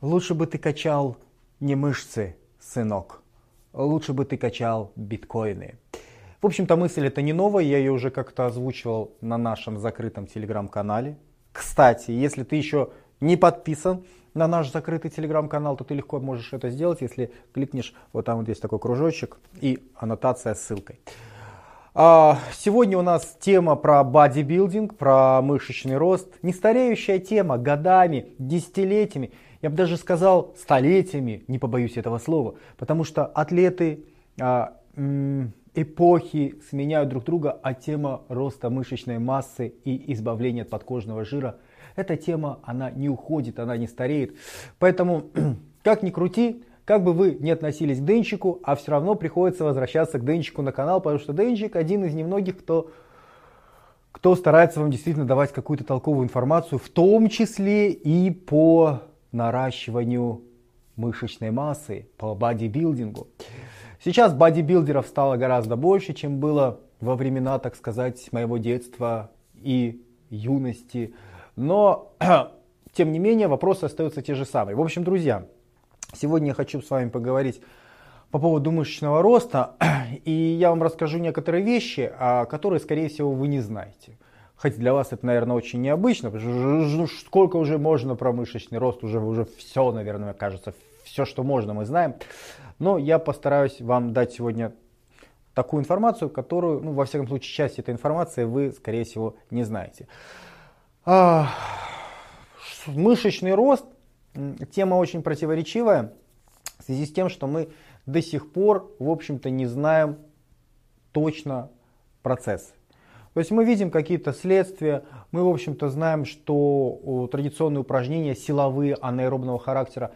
Лучше бы ты качал не мышцы, сынок. Лучше бы ты качал биткоины. В общем-то, мысль это не новая, я ее уже как-то озвучивал на нашем закрытом телеграм-канале. Кстати, если ты еще не подписан на наш закрытый телеграм-канал, то ты легко можешь это сделать, если кликнешь, вот там вот есть такой кружочек и аннотация с ссылкой. А, сегодня у нас тема про бодибилдинг, про мышечный рост. Не стареющая тема, годами, десятилетиями, я бы даже сказал столетиями, не побоюсь этого слова, потому что атлеты, а, эпохи сменяют друг друга, а тема роста мышечной массы и избавления от подкожного жира, эта тема, она не уходит, она не стареет. Поэтому, как ни крути, как бы вы ни относились к Денчику, а все равно приходится возвращаться к Денчику на канал, потому что Денчик один из немногих, кто, кто старается вам действительно давать какую-то толковую информацию, в том числе и по наращиванию мышечной массы, по бодибилдингу. Сейчас бодибилдеров стало гораздо больше, чем было во времена, так сказать, моего детства и юности. Но, тем не менее, вопросы остаются те же самые. В общем, друзья, Сегодня я хочу с вами поговорить по поводу мышечного роста, и я вам расскажу некоторые вещи, а, которые, скорее всего, вы не знаете. Хотя для вас это, наверное, очень необычно, сколько уже можно про мышечный рост, уже, уже все, наверное, кажется, все, что можно, мы знаем. Но я постараюсь вам дать сегодня такую информацию, которую, ну, во всяком случае, часть этой информации вы, скорее всего, не знаете. А, мышечный рост – Тема очень противоречивая в связи с тем, что мы до сих пор, в общем-то, не знаем точно процесс. То есть мы видим какие-то следствия, мы, в общем-то, знаем, что традиционные упражнения силовые, анаэробного характера,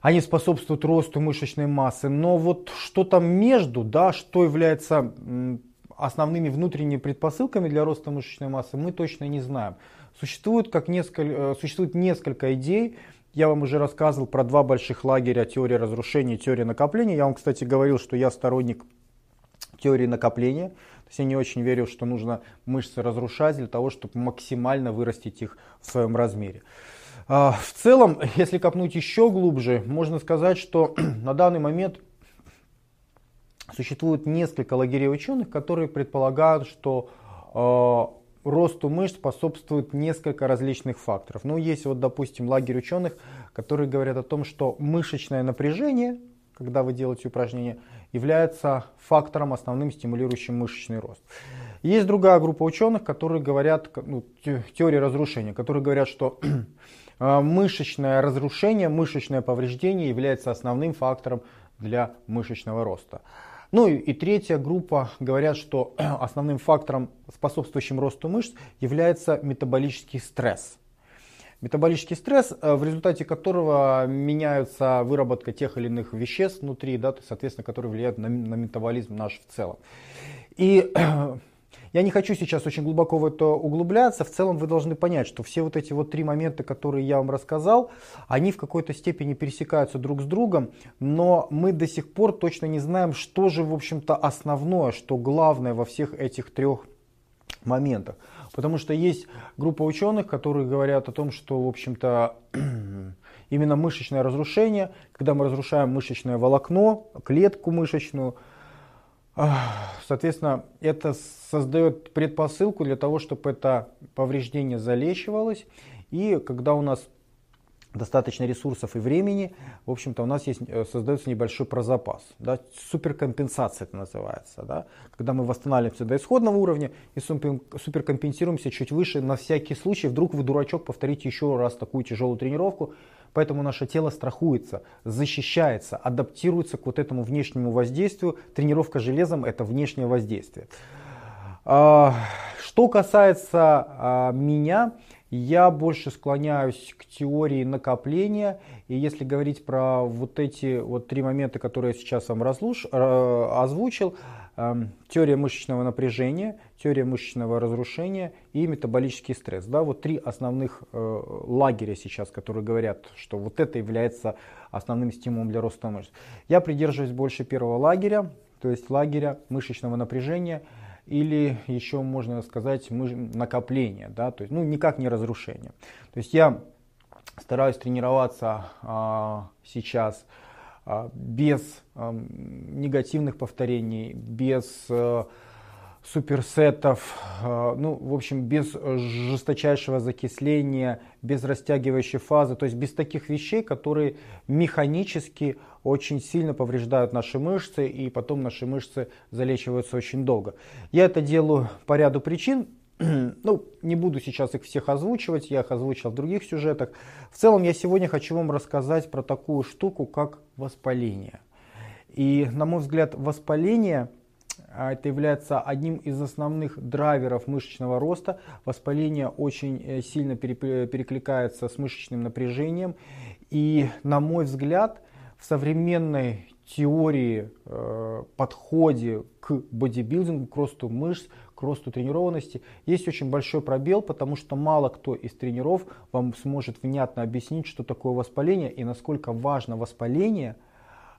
они способствуют росту мышечной массы. Но вот что там между, да, что является основными внутренними предпосылками для роста мышечной массы, мы точно не знаем. Существует, как несколько, э, существует несколько идей, я вам уже рассказывал про два больших лагеря теории разрушения и теории накопления. Я вам, кстати, говорил, что я сторонник теории накопления. То есть я не очень верю, что нужно мышцы разрушать для того, чтобы максимально вырастить их в своем размере. А, в целом, если копнуть еще глубже, можно сказать, что на данный момент существует несколько лагерей ученых, которые предполагают, что а, росту мышц способствует несколько различных факторов. Ну, есть вот, допустим, лагерь ученых, которые говорят о том, что мышечное напряжение, когда вы делаете упражнение, является фактором основным, стимулирующим мышечный рост. Есть другая группа ученых, которые говорят, ну, теория разрушения, которые говорят, что а, мышечное разрушение, мышечное повреждение является основным фактором для мышечного роста. Ну и, и третья группа говорят, что основным фактором, способствующим росту мышц, является метаболический стресс. Метаболический стресс, э, в результате которого меняется выработка тех или иных веществ внутри, да, соответственно, которые влияют на, на метаболизм наш в целом. И Я не хочу сейчас очень глубоко в это углубляться. В целом вы должны понять, что все вот эти вот три момента, которые я вам рассказал, они в какой-то степени пересекаются друг с другом, но мы до сих пор точно не знаем, что же, в общем-то, основное, что главное во всех этих трех моментах. Потому что есть группа ученых, которые говорят о том, что, в общем-то, именно мышечное разрушение, когда мы разрушаем мышечное волокно, клетку мышечную, Соответственно, это создает предпосылку для того, чтобы это повреждение залечивалось. И когда у нас достаточно ресурсов и времени, в общем-то, у нас есть, э, создается небольшой прозапас. Да, суперкомпенсация это называется. Да, когда мы восстанавливаемся до исходного уровня и суперкомпенсируемся чуть выше на всякий случай. Вдруг вы, дурачок, повторите еще раз такую тяжелую тренировку, Поэтому наше тело страхуется, защищается, адаптируется к вот этому внешнему воздействию. Тренировка железом – это внешнее воздействие. А, что касается а, меня, я больше склоняюсь к теории накопления. И если говорить про вот эти вот три момента, которые я сейчас вам разлуш, э, озвучил, Эм, теория мышечного напряжения, теория мышечного разрушения и метаболический стресс. Да, вот три основных э, лагеря сейчас, которые говорят, что вот это является основным стимулом для роста мышц. Я придерживаюсь больше первого лагеря, то есть лагеря мышечного напряжения или еще можно сказать накопления, да, то есть ну никак не разрушение. То есть я стараюсь тренироваться а, сейчас а, без а, негативных повторений, без а, суперсетов, а, ну, в общем, без жесточайшего закисления, без растягивающей фазы, то есть без таких вещей, которые механически очень сильно повреждают наши мышцы, и потом наши мышцы залечиваются очень долго. Я это делаю по ряду причин, ну, не буду сейчас их всех озвучивать, я их озвучил в других сюжетах. В целом я сегодня хочу вам рассказать про такую штуку, как воспаление. И, на мой взгляд, воспаление это является одним из основных драйверов мышечного роста. Воспаление очень э, сильно перекликается с мышечным напряжением. И, на мой взгляд, в современной теории, э, подходе к бодибилдингу, к росту мышц, к росту тренированности, есть очень большой пробел, потому что мало кто из тренеров вам сможет внятно объяснить, что такое воспаление и насколько важно воспаление э,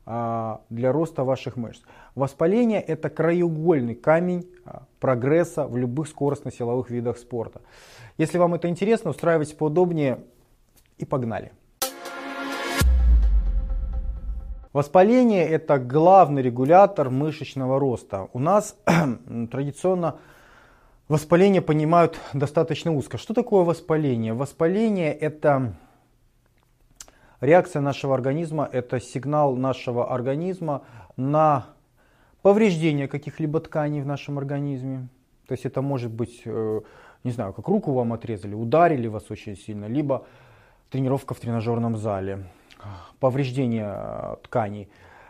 для роста ваших мышц. Воспаление это краеугольный камень э, прогресса в любых скоростно-силовых видах спорта. Если вам это интересно, устраивайтесь поудобнее и погнали. Воспаление – это главный регулятор мышечного роста. У нас традиционно воспаление понимают достаточно узко. Что такое воспаление? Воспаление – это реакция нашего организма, это сигнал нашего организма на повреждение каких-либо тканей в нашем организме. То есть это может быть, э, не знаю, как руку вам отрезали, ударили вас очень сильно, либо тренировка в тренажерном зале повреждения э, тканей,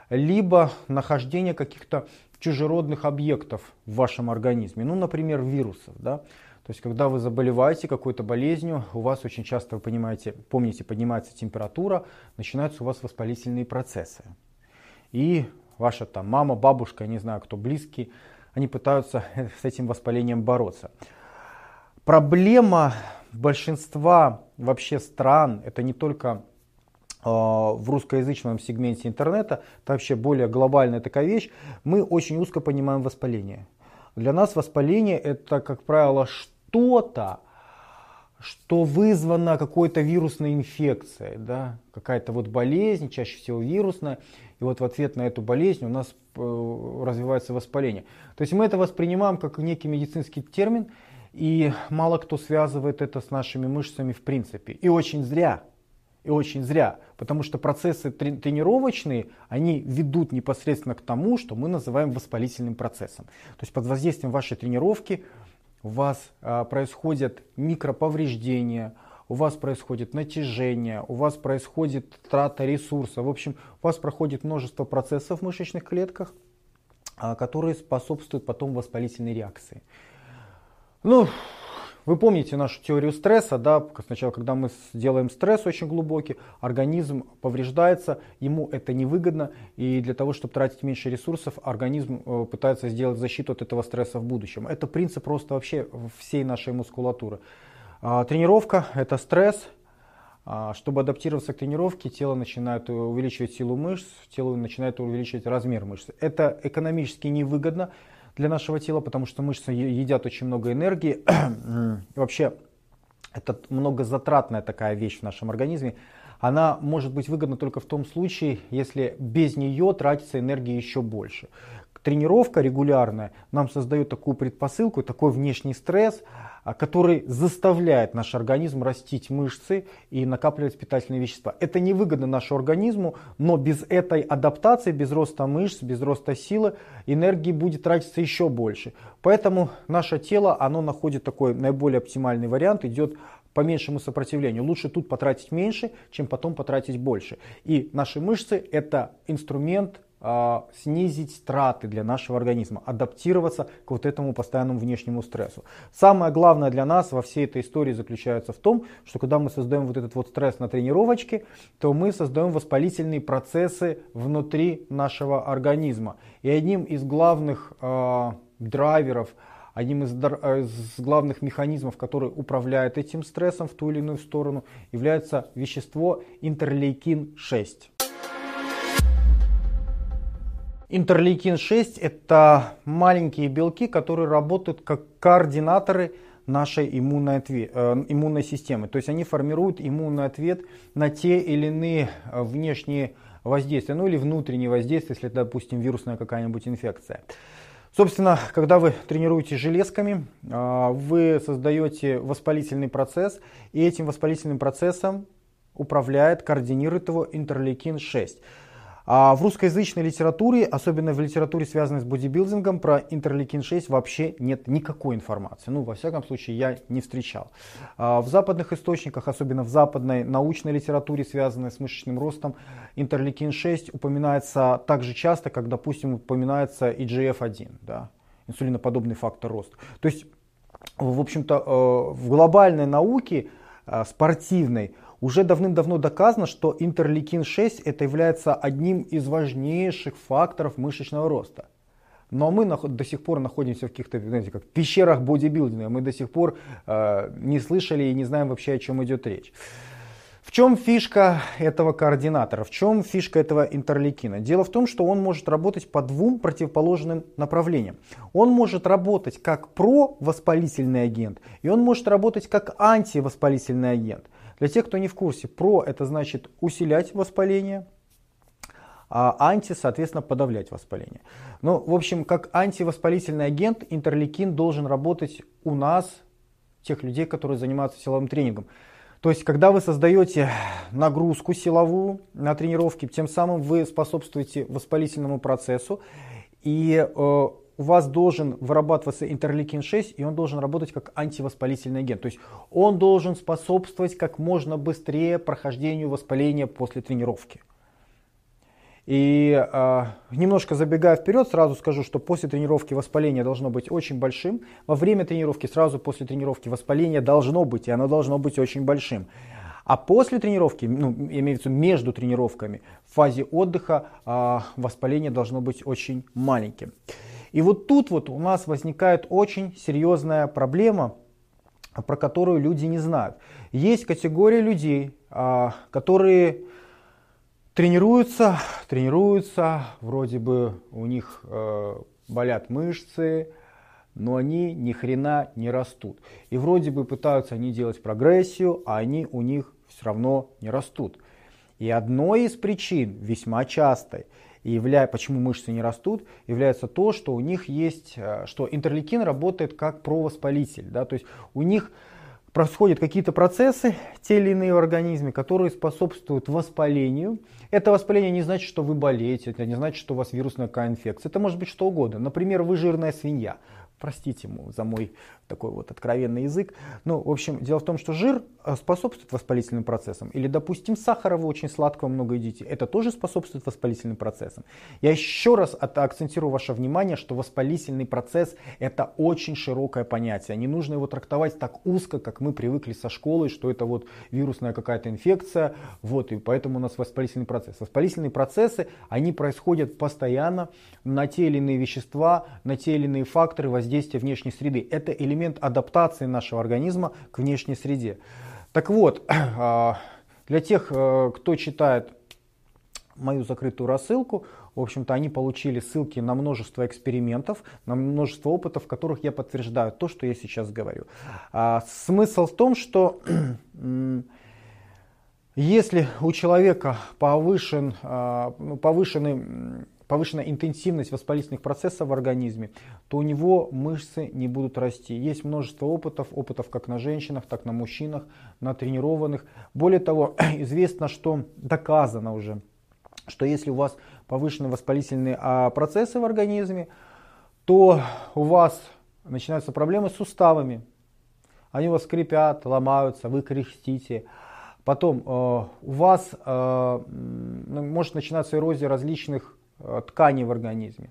либо нахождение каких-то чужеродных объектов в вашем организме, ну, например, вирусов. Да? То есть, когда вы заболеваете какой-то болезнью, у вас очень часто, вы понимаете, помните, поднимается температура, начинаются у вас воспалительные процессы. И ваша там мама, бабушка, не знаю, кто близкий, они пытаются с этим воспалением бороться. Проблема большинства вообще стран, это не только а, в русскоязычном сегменте интернета, это вообще более глобальная такая вещь, мы очень узко понимаем воспаление. Для нас воспаление это, как правило, что-то, что вызвано какой-то вирусной инфекцией, да? какая-то вот болезнь, чаще всего вирусная, и вот в ответ на эту болезнь у нас э, развивается воспаление. То есть мы это воспринимаем как некий медицинский термин, и мало кто связывает это с нашими мышцами в принципе. И очень зря. И очень зря, потому что процессы тренировочные, они ведут непосредственно к тому, что мы называем воспалительным процессом. То есть под воздействием вашей тренировки у вас а, происходят микроповреждения, у вас происходит натяжение, у вас происходит трата ресурса. В общем, у вас проходит множество процессов в мышечных клетках, а, которые способствуют потом воспалительной реакции. Ну, вы помните нашу теорию стресса, да, сначала, когда мы делаем стресс очень глубокий, организм повреждается, ему это невыгодно, и для того, чтобы тратить меньше ресурсов, организм э, пытается сделать защиту от этого стресса в будущем. Это принцип просто вообще всей нашей мускулатуры. А, тренировка – это стресс, а, чтобы адаптироваться к тренировке, тело начинает увеличивать силу мышц, тело начинает увеличивать размер мышц. Это экономически невыгодно, для нашего тела, потому что мышцы едят очень много энергии. Вообще, это многозатратная такая вещь в нашем организме. Она может быть выгодна только в том случае, если без нее тратится энергии еще больше тренировка регулярная нам создает такую предпосылку, такой внешний стресс, а, который заставляет наш организм растить мышцы и накапливать питательные вещества. Это невыгодно нашему организму, но без этой адаптации, без роста мышц, без роста силы, энергии будет тратиться еще больше. Поэтому наше тело, оно находит такой наиболее оптимальный вариант, идет по меньшему сопротивлению. Лучше тут потратить меньше, чем потом потратить больше. И наши мышцы это инструмент снизить траты для нашего организма, адаптироваться к вот этому постоянному внешнему стрессу. Самое главное для нас во всей этой истории заключается в том, что когда мы создаем вот этот вот стресс на тренировочке, то мы создаем воспалительные процессы внутри нашего организма. И одним из главных э, драйверов, одним из, из главных механизмов, который управляет этим стрессом в ту или иную сторону, является вещество интерлейкин-6. Интерлейкин-6 это маленькие белки, которые работают как координаторы нашей иммунной, ответ, э, иммунной системы. То есть они формируют иммунный ответ на те или иные э, внешние воздействия, ну или внутренние воздействия, если, допустим, вирусная какая-нибудь инфекция. Собственно, когда вы тренируете железками, э, вы создаете воспалительный процесс, и этим воспалительным процессом управляет, координирует его интерлейкин 6. А в русскоязычной литературе, особенно в литературе, связанной с бодибилдингом, про интерлейкин-6 вообще нет никакой информации. Ну, во всяком случае, я не встречал. А в западных источниках, особенно в западной научной литературе, связанной с мышечным ростом, интерлейкин-6 упоминается так же часто, как, допустим, упоминается IGF-1, да, инсулиноподобный фактор роста. То есть, в общем-то, э, в глобальной науке э, спортивной уже давным-давно доказано, что интерлейкин-6 это является одним из важнейших факторов мышечного роста. Но мы до сих пор находимся в каких-то, знаете, как пещерах бодибилдинга. Мы до сих пор э, не слышали и не знаем вообще, о чем идет речь. В чем фишка этого координатора? В чем фишка этого интерлейкина? Дело в том, что он может работать по двум противоположным направлениям. Он может работать как провоспалительный агент, и он может работать как антивоспалительный агент. Для тех, кто не в курсе, про это значит усилять воспаление, а анти, соответственно, подавлять воспаление. Ну, в общем, как антивоспалительный агент интерлейкин должен работать у нас, тех людей, которые занимаются силовым тренингом. То есть, когда вы создаете нагрузку силовую на тренировке, тем самым вы способствуете воспалительному процессу, и э, у вас должен вырабатываться интерлейкин-6, и он должен работать как антивоспалительный агент. То есть он должен способствовать как можно быстрее прохождению воспаления после тренировки. И э, немножко забегая вперед, сразу скажу, что после тренировки воспаление должно быть очень большим. Во время тренировки, сразу после тренировки воспаление должно быть, и оно должно быть очень большим. А после тренировки, ну, имеется между тренировками, в фазе отдыха э, воспаление должно быть очень маленьким. И вот тут вот у нас возникает очень серьезная проблема, про которую люди не знают. Есть категория людей, а, которые тренируются, тренируются, вроде бы у них э, болят мышцы, но они ни хрена не растут. И вроде бы пытаются они делать прогрессию, а они у них все равно не растут. И одной из причин, весьма частой, и явля... почему мышцы не растут, является то, что у них есть, э, что интерлейкин работает как провоспалитель. Да? То есть у них происходят какие-то процессы, те или иные в организме, которые способствуют воспалению. Это воспаление не значит, что вы болеете, это не значит, что у вас вирусная какая инфекция. Это может быть что угодно. Например, вы жирная свинья. Простите ему за мой такой вот откровенный язык. Ну, в общем, дело в том, что жир э, способствует воспалительным процессам. Или, допустим, сахара вы очень сладкого много едите. Это тоже способствует воспалительным процессам. Я еще раз акцентирую ваше внимание, что воспалительный процесс это очень широкое понятие. Не нужно его трактовать так узко, как мы привыкли со школы, что это вот вирусная какая-то инфекция, вот, и поэтому у нас воспалительный процесс. Воспалительные процессы, они происходят постоянно на те или иные вещества, на те или иные факторы воздействия внешней среды. Это элемент адаптации нашего организма к внешней среде. Так вот, а, для тех, э, кто читает мою закрытую рассылку, в общем-то, они получили ссылки на множество экспериментов, на множество опытов, в которых я подтверждаю то, что я сейчас говорю. А, смысл в том, что если у человека повышен, а, повышенный повышенная интенсивность воспалительных процессов в организме, то у него мышцы не будут расти. Есть множество опытов, опытов как на женщинах, так на мужчинах, на тренированных. Более того, известно, что доказано уже, что если у вас повышенные воспалительные а, процессы в организме, то у вас начинаются проблемы с суставами. Они у вас скрипят, ломаются, вы кряхтите. Потом э, у вас э, может начинаться эрозия различных тканей в организме.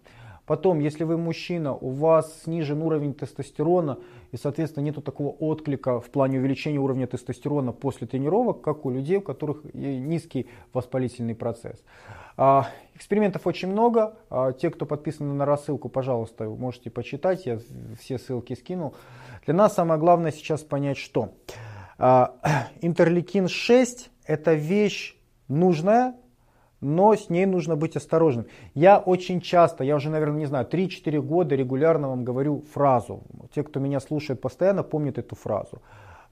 Потом, если вы мужчина, у вас снижен уровень тестостерона и, соответственно, нет такого отклика в плане увеличения уровня тестостерона после тренировок, как у людей, у которых низкий воспалительный процесс. А, экспериментов очень много. А, те, кто подписаны на рассылку, пожалуйста, можете почитать. Я все ссылки скинул. Для нас самое главное сейчас понять, что а, интерлейкин 6 это вещь нужная, но с ней нужно быть осторожным. Я очень часто, я уже, наверное, не знаю, 3-4 года регулярно вам говорю фразу. Те, кто меня слушает постоянно, помнят эту фразу.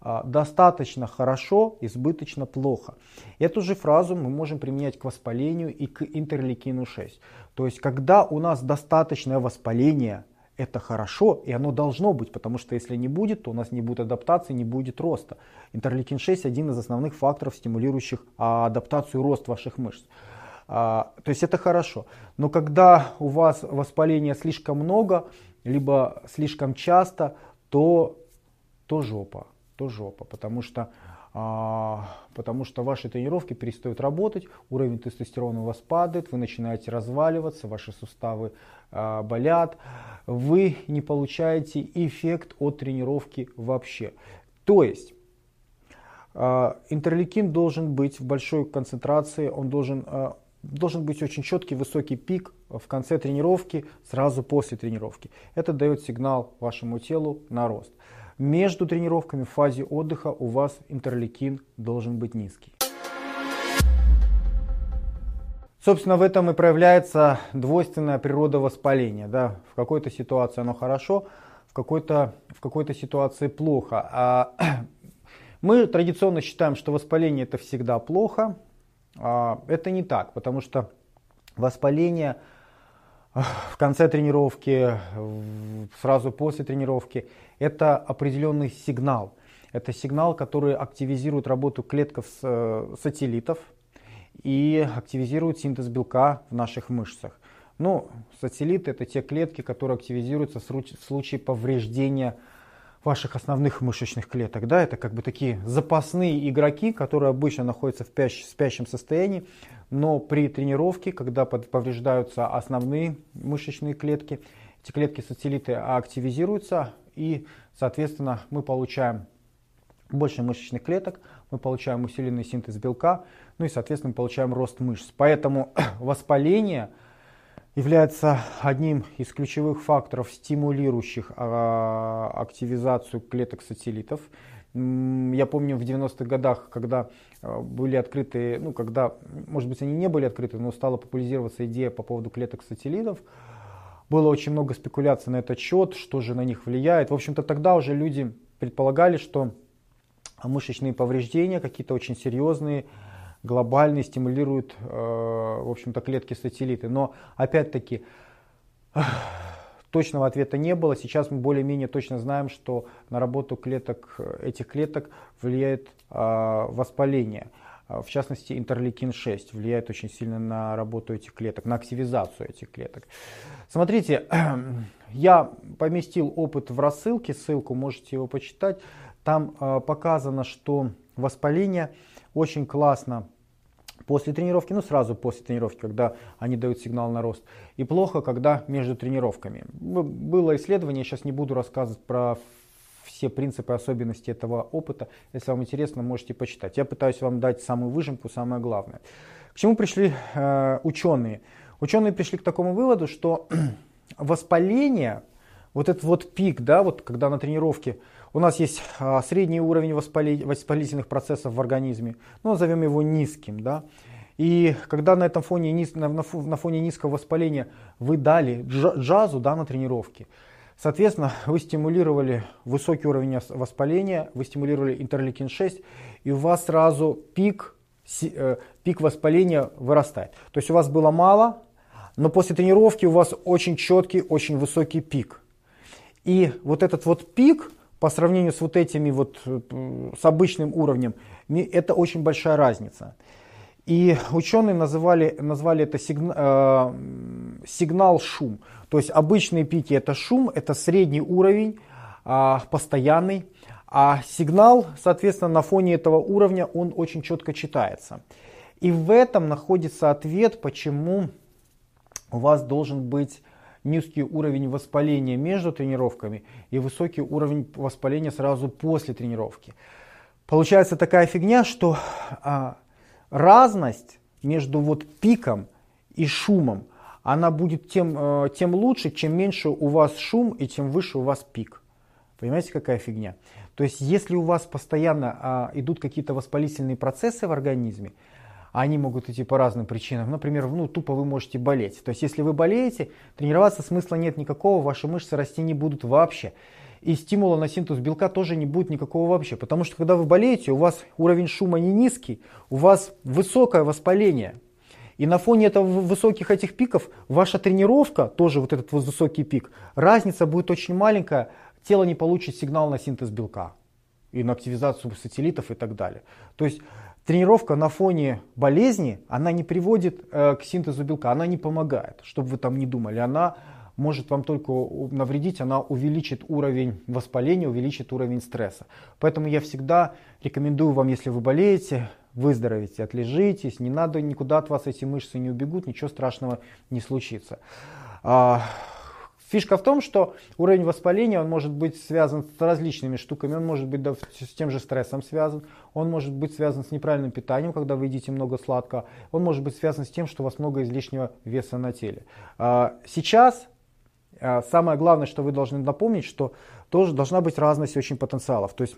А, достаточно хорошо, избыточно плохо. Эту же фразу мы можем применять к воспалению и к интерлейкину 6. То есть, когда у нас достаточное воспаление, это хорошо, и оно должно быть, потому что если не будет, то у нас не будет адаптации, не будет роста. Интерлейкин 6 один из основных факторов, стимулирующих а, адаптацию и рост ваших мышц. А, то есть это хорошо. Но когда у вас воспаления слишком много, либо слишком часто, то, то жопа, то жопа, потому что, а, потому что ваши тренировки перестают работать, уровень тестостерона у вас падает, вы начинаете разваливаться, ваши суставы а, болят, вы не получаете эффект от тренировки вообще. То есть а, интерлейкин должен быть в большой концентрации, он должен а, должен быть очень четкий высокий пик в конце тренировки, сразу после тренировки. Это дает сигнал вашему телу на рост. Между тренировками в фазе отдыха у вас интерлейкин должен быть низкий. Собственно, в этом и проявляется двойственная природа воспаления. Да? В какой-то ситуации оно хорошо, в какой-то, в какой-то ситуации плохо. А мы традиционно считаем, что воспаление это всегда плохо, это не так, потому что воспаление в конце тренировки, сразу после тренировки, это определенный сигнал. Это сигнал, который активизирует работу клетков э, сателлитов и активизирует синтез белка в наших мышцах. Ну, сателлиты это те клетки, которые активизируются в случае повреждения ваших основных мышечных клеток. Да, это как бы такие запасные игроки, которые обычно находятся в спящем состоянии, но при тренировке, когда повреждаются основные мышечные клетки, эти клетки-сателлиты активизируются, и, соответственно, мы получаем больше мышечных клеток, мы получаем усиленный синтез белка, ну и, соответственно, получаем рост мышц. Поэтому воспаление – является одним из ключевых факторов, стимулирующих а, активизацию клеток сателлитов. Я помню в 90-х годах, когда а, были открыты, ну когда, может быть, они не были открыты, но стала популяризироваться идея по поводу клеток сателлитов. Было очень много спекуляций на этот счет, что же на них влияет. В общем-то, тогда уже люди предполагали, что мышечные повреждения какие-то очень серьезные, глобальный, стимулирует, э, в общем-то, клетки-сателлиты. Но, опять-таки, точного ответа не было. Сейчас мы более-менее точно знаем, что на работу клеток, этих клеток влияет э, воспаление. В частности, интерлейкин-6 влияет очень сильно на работу этих клеток, на активизацию этих клеток. Смотрите, я поместил опыт в рассылке, ссылку можете его почитать. Там э, показано, что воспаление очень классно после тренировки, ну сразу после тренировки, когда они дают сигнал на рост. И плохо, когда между тренировками. Было исследование, сейчас не буду рассказывать про все принципы, особенности этого опыта. Если вам интересно, можете почитать. Я пытаюсь вам дать самую выжимку, самое главное. К чему пришли э, ученые? Ученые пришли к такому выводу, что воспаление, вот этот вот пик, да, вот когда на тренировке у нас есть а, средний уровень воспалительных процессов в организме, ну, назовем его низким. Да? И когда на этом фоне, на, фоне низкого воспаления вы дали джазу да, на тренировке, соответственно, вы стимулировали высокий уровень воспаления, вы стимулировали интерлейкин-6, и у вас сразу пик, э, пик воспаления вырастает. То есть у вас было мало, но после тренировки у вас очень четкий, очень высокий пик. И вот этот вот пик, по сравнению с вот этими вот, э, с обычным уровнем, это очень большая разница. И ученые называли, назвали это сигна, э, сигнал шум. То есть обычные пики это шум, это средний уровень, э, постоянный. А сигнал, соответственно, на фоне этого уровня он очень четко читается. И в этом находится ответ, почему у вас должен быть низкий уровень воспаления между тренировками и высокий уровень воспаления сразу после тренировки. Получается такая фигня, что а, разность между вот пиком и шумом, она будет тем, э, тем лучше, чем меньше у вас шум и тем выше у вас пик. Понимаете, какая фигня? То есть, если у вас постоянно а, идут какие-то воспалительные процессы в организме, они могут идти по разным причинам. Например, ну, тупо вы можете болеть. То есть, если вы болеете, тренироваться смысла нет никакого, ваши мышцы расти не будут вообще. И стимула на синтез белка тоже не будет никакого вообще. Потому что, когда вы болеете, у вас уровень шума не низкий, у вас высокое воспаление. И на фоне этого высоких этих пиков ваша тренировка, тоже вот этот высокий пик, разница будет очень маленькая, тело не получит сигнал на синтез белка и на активизацию сателлитов и так далее. То есть тренировка на фоне болезни, она не приводит э, к синтезу белка, она не помогает, чтобы вы там не думали. Она может вам только навредить, она увеличит уровень воспаления, увеличит уровень стресса. Поэтому я всегда рекомендую вам, если вы болеете, выздоровите, отлежитесь, не надо никуда от вас эти мышцы не убегут, ничего страшного не случится. Фишка в том, что уровень воспаления он может быть связан с различными штуками. Он может быть да, с тем же стрессом связан. Он может быть связан с неправильным питанием, когда вы едите много сладкого. Он может быть связан с тем, что у вас много излишнего веса на теле. А, сейчас а, самое главное, что вы должны напомнить, что тоже должна быть разность очень потенциалов. То есть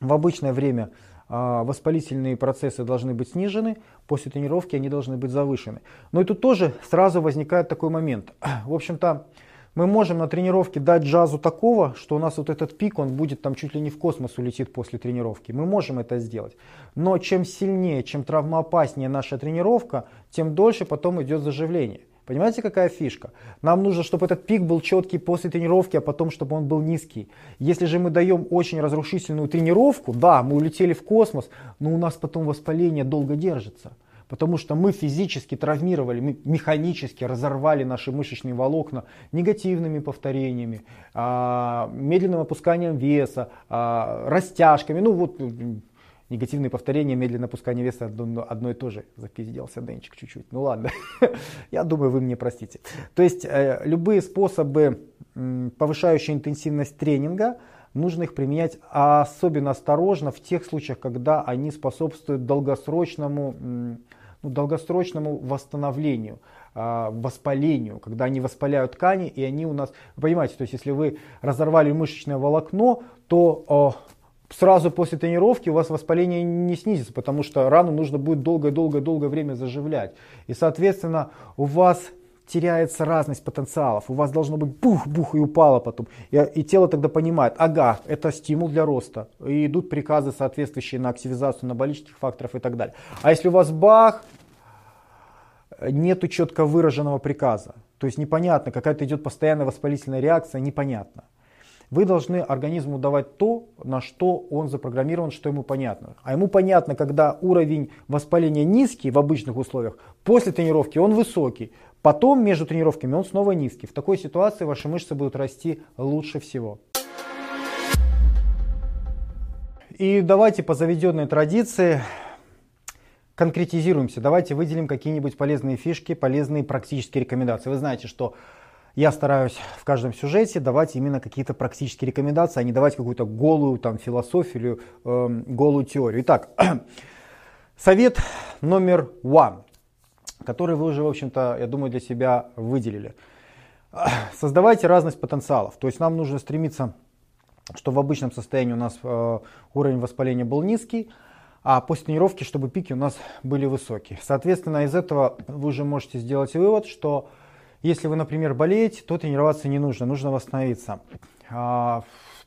в обычное время а, воспалительные процессы должны быть снижены, после тренировки они должны быть завышены. Но и тут тоже сразу возникает такой момент. В общем-то, мы можем на тренировке дать джазу такого, что у нас вот этот пик, он будет там чуть ли не в космос улетит после тренировки. Мы можем это сделать. Но чем сильнее, чем травмоопаснее наша тренировка, тем дольше потом идет заживление. Понимаете, какая фишка? Нам нужно, чтобы этот пик был четкий после тренировки, а потом, чтобы он был низкий. Если же мы даем очень разрушительную тренировку, да, мы улетели в космос, но у нас потом воспаление долго держится. Потому что мы физически травмировали, мы механически разорвали наши мышечные волокна негативными повторениями, а, медленным опусканием веса, а, растяжками. Ну вот негативные повторения, медленное опускание веса одно, одно и то же. Запизделся Денчик чуть-чуть. Ну ладно, я думаю, вы мне простите. То есть э, любые способы, повышающие интенсивность тренинга, нужно их применять особенно осторожно в тех случаях, когда они способствуют долгосрочному ну, долгосрочному восстановлению, э, воспалению, когда они воспаляют ткани, и они у нас, вы понимаете, то есть если вы разорвали мышечное волокно, то э, сразу после тренировки у вас воспаление не снизится, потому что рану нужно будет долгое-долгое-долгое время заживлять. И, соответственно, у вас теряется разность потенциалов. У вас должно быть бух-бух и упало потом. И, и тело тогда понимает, ага, это стимул для роста. И идут приказы, соответствующие на активизацию анаболических факторов и так далее. А если у вас бах, нету четко выраженного приказа. То есть непонятно, какая-то идет постоянная воспалительная реакция, непонятно. Вы должны организму давать то, на что он запрограммирован, что ему понятно. А ему понятно, когда уровень воспаления низкий в обычных условиях, после тренировки он высокий, потом между тренировками он снова низкий. В такой ситуации ваши мышцы будут расти лучше всего. И давайте по заведенной традиции конкретизируемся. Давайте выделим какие-нибудь полезные фишки, полезные практические рекомендации. Вы знаете, что я стараюсь в каждом сюжете давать именно какие-то практические рекомендации, а не давать какую-то голую там, философию, э, голую теорию. Итак, совет номер one, который вы уже, в общем-то, я думаю, для себя выделили. Создавайте разность потенциалов. То есть нам нужно стремиться, чтобы в обычном состоянии у нас э, уровень воспаления был низкий, а после тренировки, чтобы пики у нас были высокие. Соответственно, из этого вы уже можете сделать вывод, что если вы, например, болеете, то тренироваться не нужно, нужно восстановиться. А,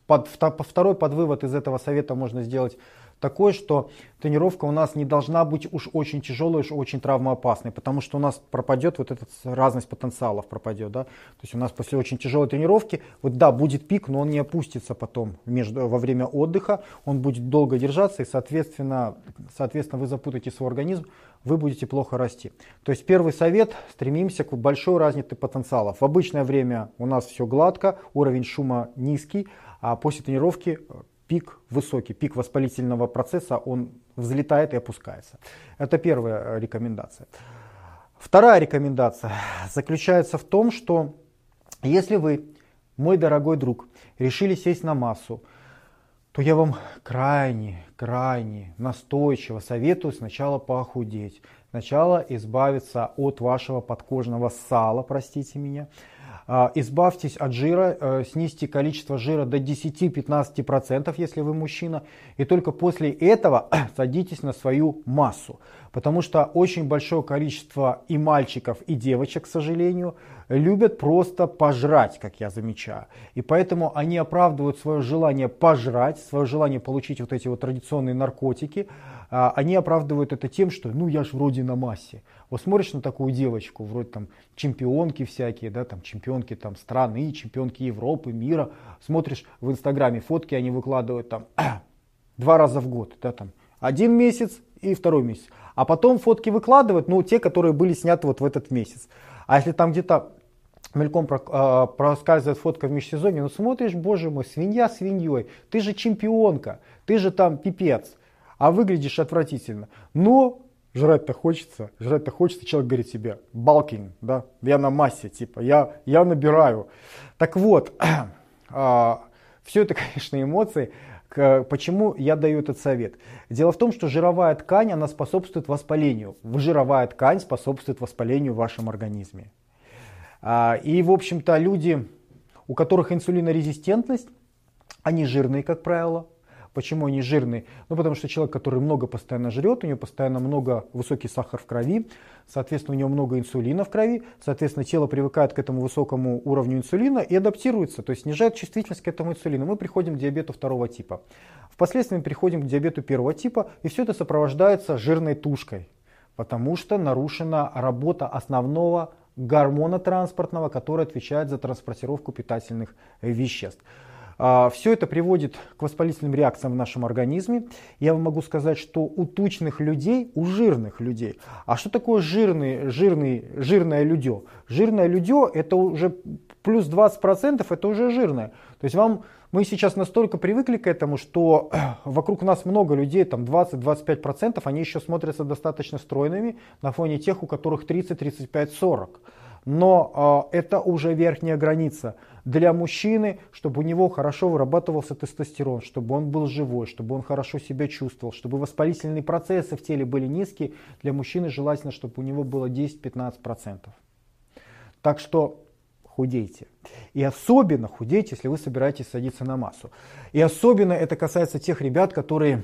под, второй подвывод из этого совета можно сделать такой, что тренировка у нас не должна быть уж очень тяжелой, уж очень травмоопасной, потому что у нас пропадет вот эта разность потенциалов пропадет, да, то есть у нас после очень тяжелой тренировки, вот да, будет пик, но он не опустится потом между, во время отдыха, он будет долго держаться и, соответственно, соответственно, вы запутаете свой организм, вы будете плохо расти. То есть первый совет, стремимся к большой разнице потенциалов. В обычное время у нас все гладко, уровень шума низкий, а после тренировки пик высокий, пик воспалительного процесса, он взлетает и опускается. Это первая рекомендация. Вторая рекомендация заключается в том, что если вы, мой дорогой друг, решили сесть на массу, то я вам крайне, крайне настойчиво советую сначала похудеть, сначала избавиться от вашего подкожного сала, простите меня, избавьтесь от жира, э, снизьте количество жира до 10-15%, если вы мужчина. И только после этого садитесь на свою массу. Потому что очень большое количество и мальчиков, и девочек, к сожалению, любят просто пожрать, как я замечаю. И поэтому они оправдывают свое желание пожрать, свое желание получить вот эти вот традиционные наркотики. А, они оправдывают это тем, что ну я ж вроде на массе. Вот смотришь на такую девочку, вроде там чемпионки всякие, да, там чемпионки там страны, чемпионки Европы, мира. Смотришь в Инстаграме фотки, они выкладывают там два раза в год, да, там один месяц и второй месяц. А потом фотки выкладывают, ну, те, которые были сняты вот в этот месяц. А если там где-то мельком а, проскальзывает фотка в межсезонье, ну смотришь, боже мой, свинья свиньей, ты же чемпионка, ты же там пипец, а выглядишь отвратительно. Но жрать-то хочется, жрать-то хочется, человек говорит себе, балкинг, да, я на массе, типа, я, я набираю. Так вот, а, все это, конечно, эмоции, Почему я даю этот совет? Дело в том, что жировая ткань, она способствует воспалению. Жировая ткань способствует воспалению в вашем организме. А, и, в общем-то, люди, у которых инсулинорезистентность, они жирные, как правило, Почему они жирные? Ну, потому что человек, который много постоянно жрет, у него постоянно много высокий сахар в крови, соответственно, у него много инсулина в крови, соответственно, тело привыкает к этому высокому уровню инсулина и адаптируется, то есть снижает чувствительность к этому инсулину. Мы приходим к диабету второго типа. Впоследствии мы переходим к диабету первого типа, и все это сопровождается жирной тушкой, потому что нарушена работа основного гормона транспортного, который отвечает за транспортировку питательных веществ. А, Все это приводит к воспалительным реакциям в нашем организме. Я вам могу сказать, что у тучных людей, у жирных людей, а что такое жирный, жирный, жирное людё? Жирное людё это уже плюс 20% это уже жирное. То есть вам, мы сейчас настолько привыкли к этому, что вокруг нас много людей, там 20-25%, они еще смотрятся достаточно стройными на фоне тех, у которых 30, 35, 40. Но э, это уже верхняя граница для мужчины, чтобы у него хорошо вырабатывался тестостерон, чтобы он был живой, чтобы он хорошо себя чувствовал, чтобы воспалительные процессы в теле были низкие. Для мужчины желательно, чтобы у него было 10-15%. Так что худейте. И особенно худейте, если вы собираетесь садиться на массу. И особенно это касается тех ребят, которые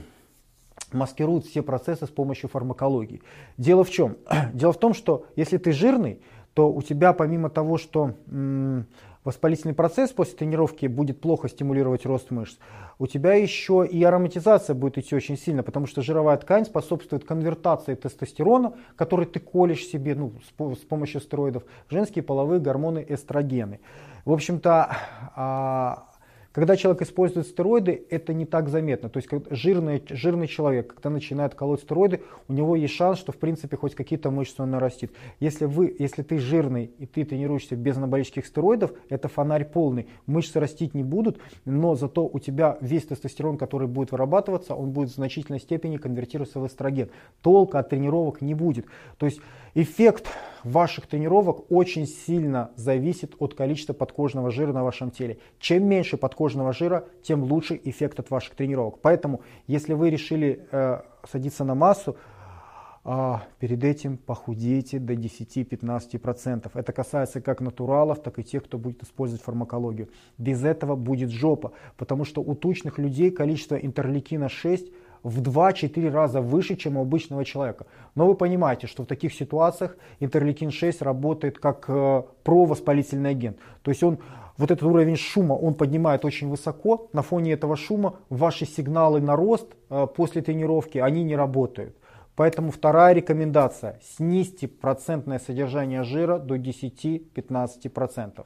маскируют все процессы с помощью фармакологии. Дело в чем? Дело в том, что если ты жирный, то у тебя помимо того, что воспалительный процесс после тренировки будет плохо стимулировать рост мышц, у тебя еще и ароматизация будет идти очень сильно, потому что жировая ткань способствует конвертации тестостерона, который ты колешь себе ну, с, с помощью стероидов, женские половые гормоны эстрогены. В общем-то, а, когда человек использует стероиды, это не так заметно. То есть жирный, жирный человек, когда начинает колоть стероиды, у него есть шанс, что в принципе хоть какие-то мышцы он нарастит. Если, вы, если ты жирный и ты тренируешься без анаболических стероидов, это фонарь полный. Мышцы растить не будут, но зато у тебя весь тестостерон, который будет вырабатываться, он будет в значительной степени конвертироваться в эстроген. Толка от тренировок не будет. То есть эффект ваших тренировок очень сильно зависит от количества подкожного жира на вашем теле. Чем меньше подкожного жира, тем лучше эффект от ваших тренировок. Поэтому, если вы решили э, садиться на массу, э, перед этим похудейте до 10-15%. Это касается как натуралов, так и тех, кто будет использовать фармакологию. Без этого будет жопа, потому что у тучных людей количество интерлейкина 6 в 2-4 раза выше, чем у обычного человека. Но вы понимаете, что в таких ситуациях интерлейкин-6 работает как э, провоспалительный агент. То есть он вот этот уровень шума он поднимает очень высоко. На фоне этого шума ваши сигналы на рост э, после тренировки, они не работают. Поэтому вторая рекомендация. Снизьте процентное содержание жира до 10-15%.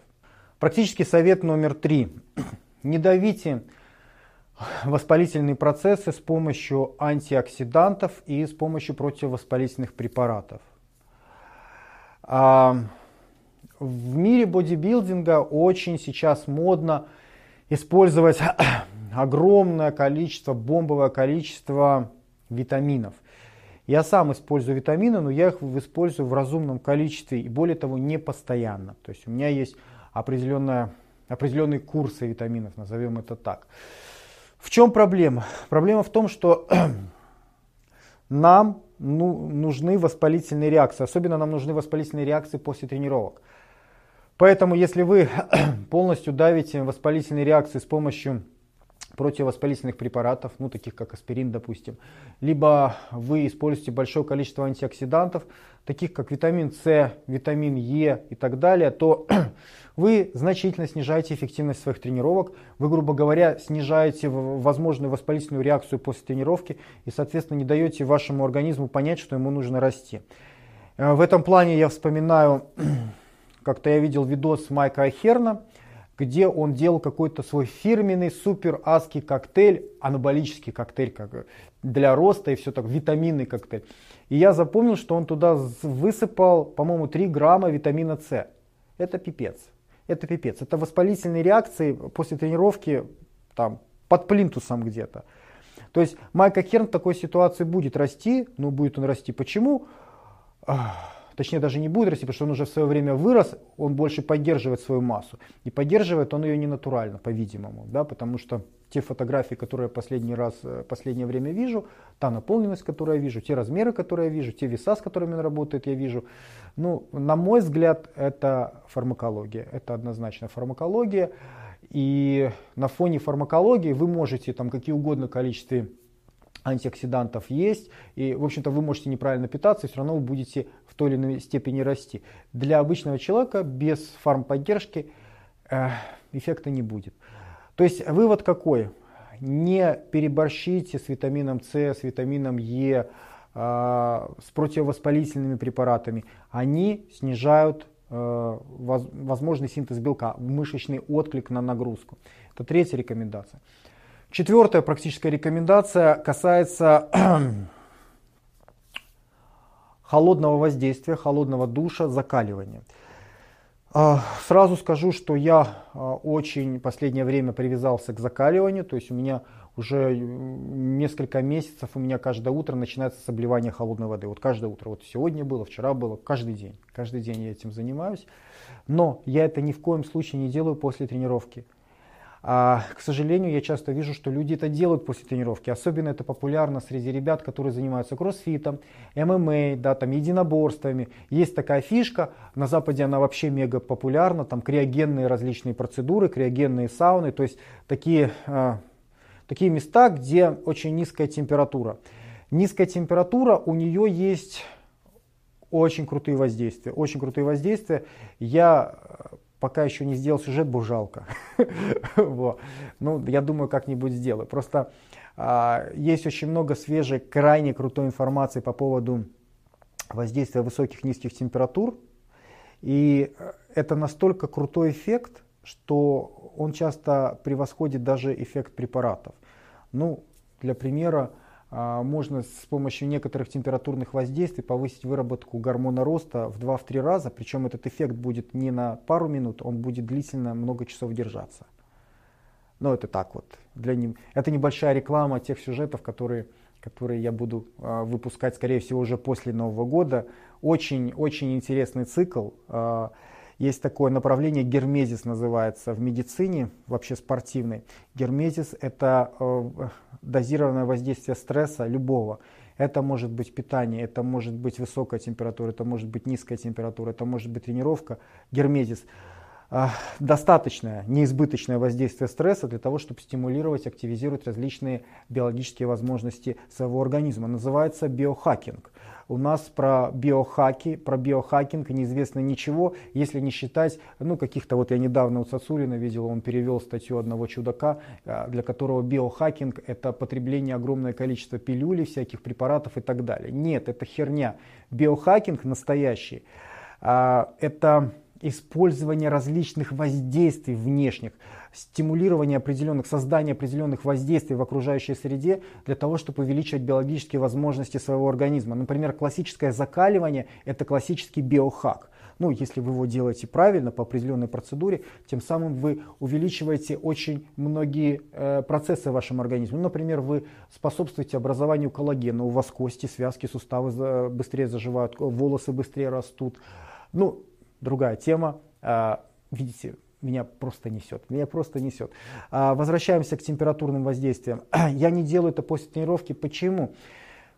Практический совет номер три. Не давите воспалительные процессы с помощью антиоксидантов и с помощью противовоспалительных препаратов. А, в мире бодибилдинга очень сейчас модно использовать огромное количество, бомбовое количество витаминов. Я сам использую витамины, но я их использую в разумном количестве и более того не постоянно. То есть у меня есть определенные курсы витаминов, назовем это так. В чем проблема? Проблема в том, что нам ну, нужны воспалительные реакции. Особенно нам нужны воспалительные реакции после тренировок. Поэтому, если вы полностью давите воспалительные реакции с помощью противовоспалительных препаратов, ну таких как аспирин, допустим, либо вы используете большое количество антиоксидантов, таких как витамин С, витамин Е и так далее, то вы значительно снижаете эффективность своих тренировок, вы, грубо говоря, снижаете возможную воспалительную реакцию после тренировки и, соответственно, не даете вашему организму понять, что ему нужно расти. Э, в этом плане я вспоминаю, как-то я видел видос Майка Ахерна, где он делал какой-то свой фирменный супер аский коктейль, анаболический коктейль как для роста и все так, витаминный коктейль. И я запомнил, что он туда высыпал, по-моему, 3 грамма витамина С. Это пипец. Это пипец. Это воспалительные реакции после тренировки там, под плинтусом где-то. То есть Майка Керн в такой ситуации будет расти, но будет он расти. Почему? Точнее даже не будет расти, потому что он уже в свое время вырос, он больше поддерживает свою массу. И поддерживает он ее не натурально, по-видимому, да, потому что те фотографии, которые я последний раз, э, последнее время вижу, та наполненность, которую я вижу, те размеры, которые я вижу, те веса, с которыми он работает, я вижу. Ну, на мой взгляд, это фармакология. Это однозначно фармакология. И на фоне фармакологии вы можете там какие угодно количество антиоксидантов есть, и, в общем-то, вы можете неправильно питаться, и все равно вы будете в той или иной степени расти. Для обычного человека без фармподдержки э, эффекта не будет. То есть вывод какой? Не переборщите с витамином С, с витамином Е, э, с противовоспалительными препаратами. Они снижают э, возможный синтез белка, мышечный отклик на нагрузку. Это третья рекомендация. Четвертая практическая рекомендация касается холодного воздействия, холодного душа, закаливания. А, сразу скажу, что я а, очень последнее время привязался к закаливанию, то есть у меня уже несколько месяцев у меня каждое утро начинается с обливания холодной воды. Вот каждое утро, вот сегодня было, вчера было, каждый день. Каждый день я этим занимаюсь. Но я это ни в коем случае не делаю после тренировки. А, к сожалению, я часто вижу, что люди это делают после тренировки. Особенно это популярно среди ребят, которые занимаются кроссфитом, ММА, да, там, единоборствами. Есть такая фишка, на Западе она вообще мега популярна, там криогенные различные процедуры, криогенные сауны, то есть такие, а, такие места, где очень низкая температура. Низкая температура, у нее есть очень крутые воздействия. Очень крутые воздействия. Я пока еще не сделал сюжет, бы жалко. Ну, я думаю, как-нибудь сделаю. Просто а, есть очень много свежей, крайне крутой информации по поводу воздействия высоких низких температур. И э, это настолько крутой эффект, что он часто превосходит даже эффект препаратов. Ну, для примера, можно с помощью некоторых температурных воздействий повысить выработку гормона роста в 2-3 раза, причем этот эффект будет не на пару минут, он будет длительно много часов держаться. Но это так вот. Для ним. Это небольшая реклама тех сюжетов, которые, которые я буду а, выпускать, скорее всего, уже после Нового года. Очень-очень интересный цикл. А, есть такое направление, гермезис называется в медицине, вообще спортивный. Гермезис – это э, дозированное воздействие стресса любого. Это может быть питание, это может быть высокая температура, это может быть низкая температура, это может быть тренировка. Гермезис э, достаточное, неизбыточное воздействие стресса для того, чтобы стимулировать, активизировать различные биологические возможности своего организма. Называется биохакинг у нас про биохаки, про биохакинг неизвестно ничего, если не считать, ну, каких-то, вот я недавно у Цацулина видел, он перевел статью одного чудака, э, для которого биохакинг это потребление огромное количество пилюлей, всяких препаратов и так далее. Нет, это херня. Биохакинг настоящий, а, это использование различных воздействий внешних, стимулирование определенных, создание определенных воздействий в окружающей среде для того, чтобы увеличивать биологические возможности своего организма. Например, классическое закаливание – это классический биохак. Ну, если вы его делаете правильно, по определенной процедуре, тем самым вы увеличиваете очень многие э, процессы в вашем организме. Ну, например, вы способствуете образованию коллагена, у вас кости, связки, суставы за, быстрее заживают, волосы быстрее растут. Ну, другая тема. Э, видите, меня просто несет, меня просто несет. А, возвращаемся к температурным воздействиям. Я не делаю это после тренировки. Почему?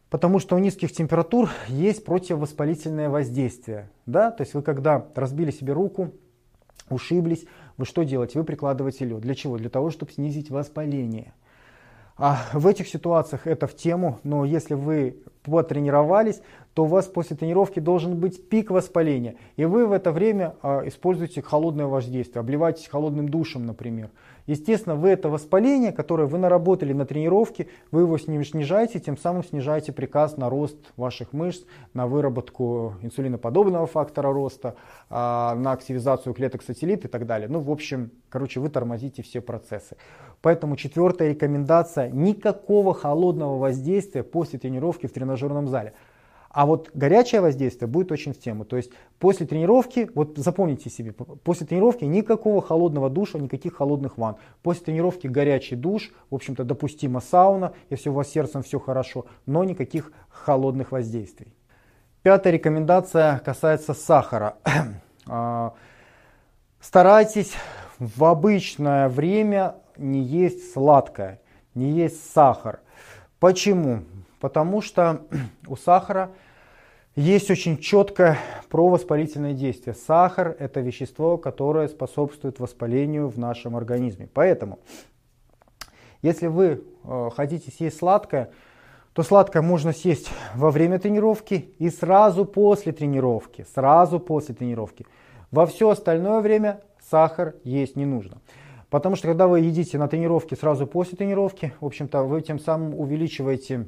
Потому что у низких температур есть противовоспалительное воздействие. Да? То есть вы когда разбили себе руку, ушиблись, вы что делаете? Вы прикладываете лед. Для чего? Для того, чтобы снизить воспаление. А в этих ситуациях это в тему, но если вы потренировались, то у вас после тренировки должен быть пик воспаления. И вы в это время а, используете холодное воздействие, обливаетесь холодным душем, например. Естественно, вы это воспаление, которое вы наработали на тренировке, вы его снижаете, тем самым снижаете приказ на рост ваших мышц, на выработку инсулиноподобного фактора роста, а, на активизацию клеток сателлит и так далее. Ну, в общем, короче, вы тормозите все процессы. Поэтому четвертая рекомендация – никакого холодного воздействия после тренировки в тренажерном зале. А вот горячее воздействие будет очень в тему. То есть после тренировки, вот запомните себе, после тренировки никакого холодного душа, никаких холодных ванн. После тренировки горячий душ, в общем-то допустима сауна, если у вас сердцем все хорошо, но никаких холодных воздействий. Пятая рекомендация касается сахара. А, старайтесь в обычное время не есть сладкое, не есть сахар. Почему? Потому что у сахара есть очень четкое провоспалительное действие. Сахар – это вещество, которое способствует воспалению в нашем организме. Поэтому, если вы э, хотите съесть сладкое, то сладкое можно съесть во время тренировки и сразу после тренировки. Сразу после тренировки. Во все остальное время сахар есть не нужно. Потому что когда вы едите на тренировке сразу после тренировки, в общем-то, вы тем самым увеличиваете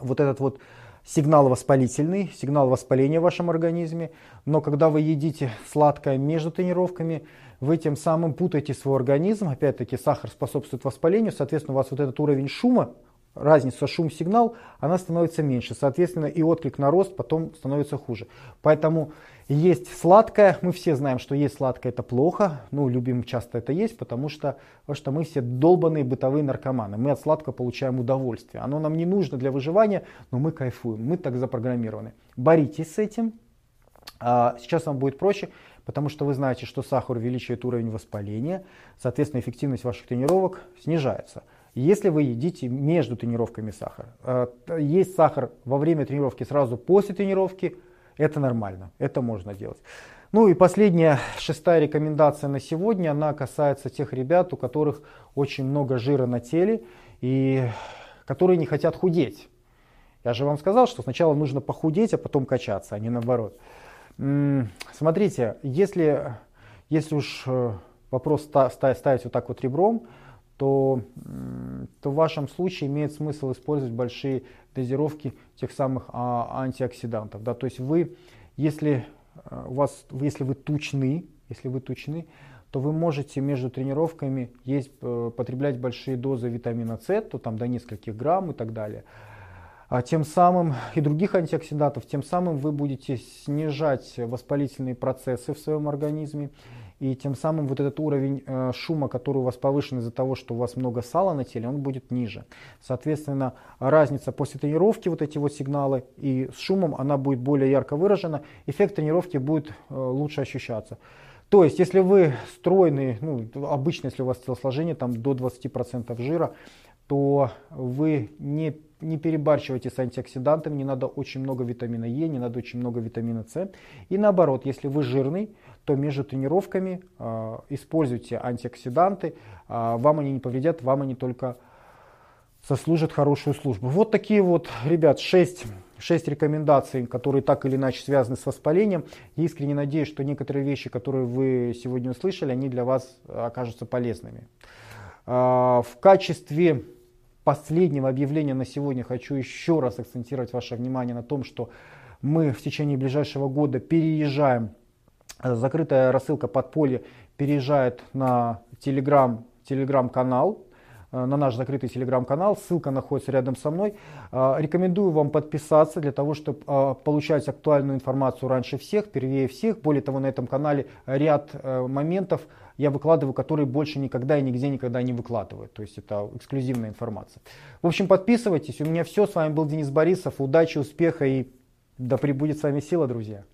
вот этот вот сигнал воспалительный, сигнал воспаления в вашем организме. Но когда вы едите сладкое между тренировками, вы тем самым путаете свой организм. Опять-таки сахар способствует воспалению, соответственно, у вас вот этот уровень шума разница шум-сигнал, она становится меньше. Соответственно, и отклик на рост потом становится хуже. Поэтому есть сладкое. Мы все знаем, что есть сладкое это плохо. Ну, любим часто это есть, потому что, потому что мы все долбанные бытовые наркоманы. Мы от сладкого получаем удовольствие. Оно нам не нужно для выживания, но мы кайфуем. Мы так запрограммированы. Боритесь с этим. А, сейчас вам будет проще, потому что вы знаете, что сахар увеличивает уровень воспаления. Соответственно, эффективность ваших тренировок снижается. Если вы едите между тренировками сахар, э, есть сахар во время тренировки, сразу после тренировки, это нормально, это можно делать. Ну и последняя, шестая рекомендация на сегодня, она касается тех ребят, у которых очень много жира на теле и которые не хотят худеть. Я же вам сказал, что сначала нужно похудеть, а потом качаться, а не наоборот. Смотрите, если, если уж э, вопрос ставить вот так вот ребром, то, то в вашем случае имеет смысл использовать большие дозировки тех самых а, антиоксидантов. Да? То есть вы, если, э, у вас, если вы тучны, если вы тучны, то вы можете между тренировками есть, э, потреблять большие дозы витамина С, то там до нескольких грамм и так далее. А тем самым и других антиоксидантов, тем самым вы будете снижать воспалительные процессы в своем организме и тем самым вот этот уровень э, шума, который у вас повышен из-за того, что у вас много сала на теле, он будет ниже. Соответственно, разница после тренировки, вот эти вот сигналы и с шумом, она будет более ярко выражена, эффект тренировки будет э, лучше ощущаться. То есть, если вы стройный, ну, обычно, если у вас телосложение там до 20% жира, то вы не, не перебарщивайте с антиоксидантами, не надо очень много витамина Е, не надо очень много витамина С. И наоборот, если вы жирный, то между тренировками э, используйте антиоксиданты, э, вам они не повредят, вам они только сослужат хорошую службу. Вот такие вот, ребят, 6, 6 рекомендаций, которые так или иначе связаны с воспалением. Я искренне надеюсь, что некоторые вещи, которые вы сегодня услышали, они для вас окажутся полезными. В качестве последнего объявления на сегодня хочу еще раз акцентировать ваше внимание на том, что мы в течение ближайшего года переезжаем. Закрытая рассылка подполье переезжает на телеграм, телеграм-канал, э, на наш закрытый телеграм-канал. Ссылка находится рядом со мной. Э, рекомендую вам подписаться для того, чтобы э, получать актуальную информацию раньше всех, первее всех. Более того, на этом канале ряд моментов я выкладываю, которые больше никогда и нигде никогда не выкладываю. То есть это эксклюзивная информация. В общем, подписывайтесь. У меня все. С вами был Денис Борисов. Удачи, успеха и да пребудет с вами сила, друзья.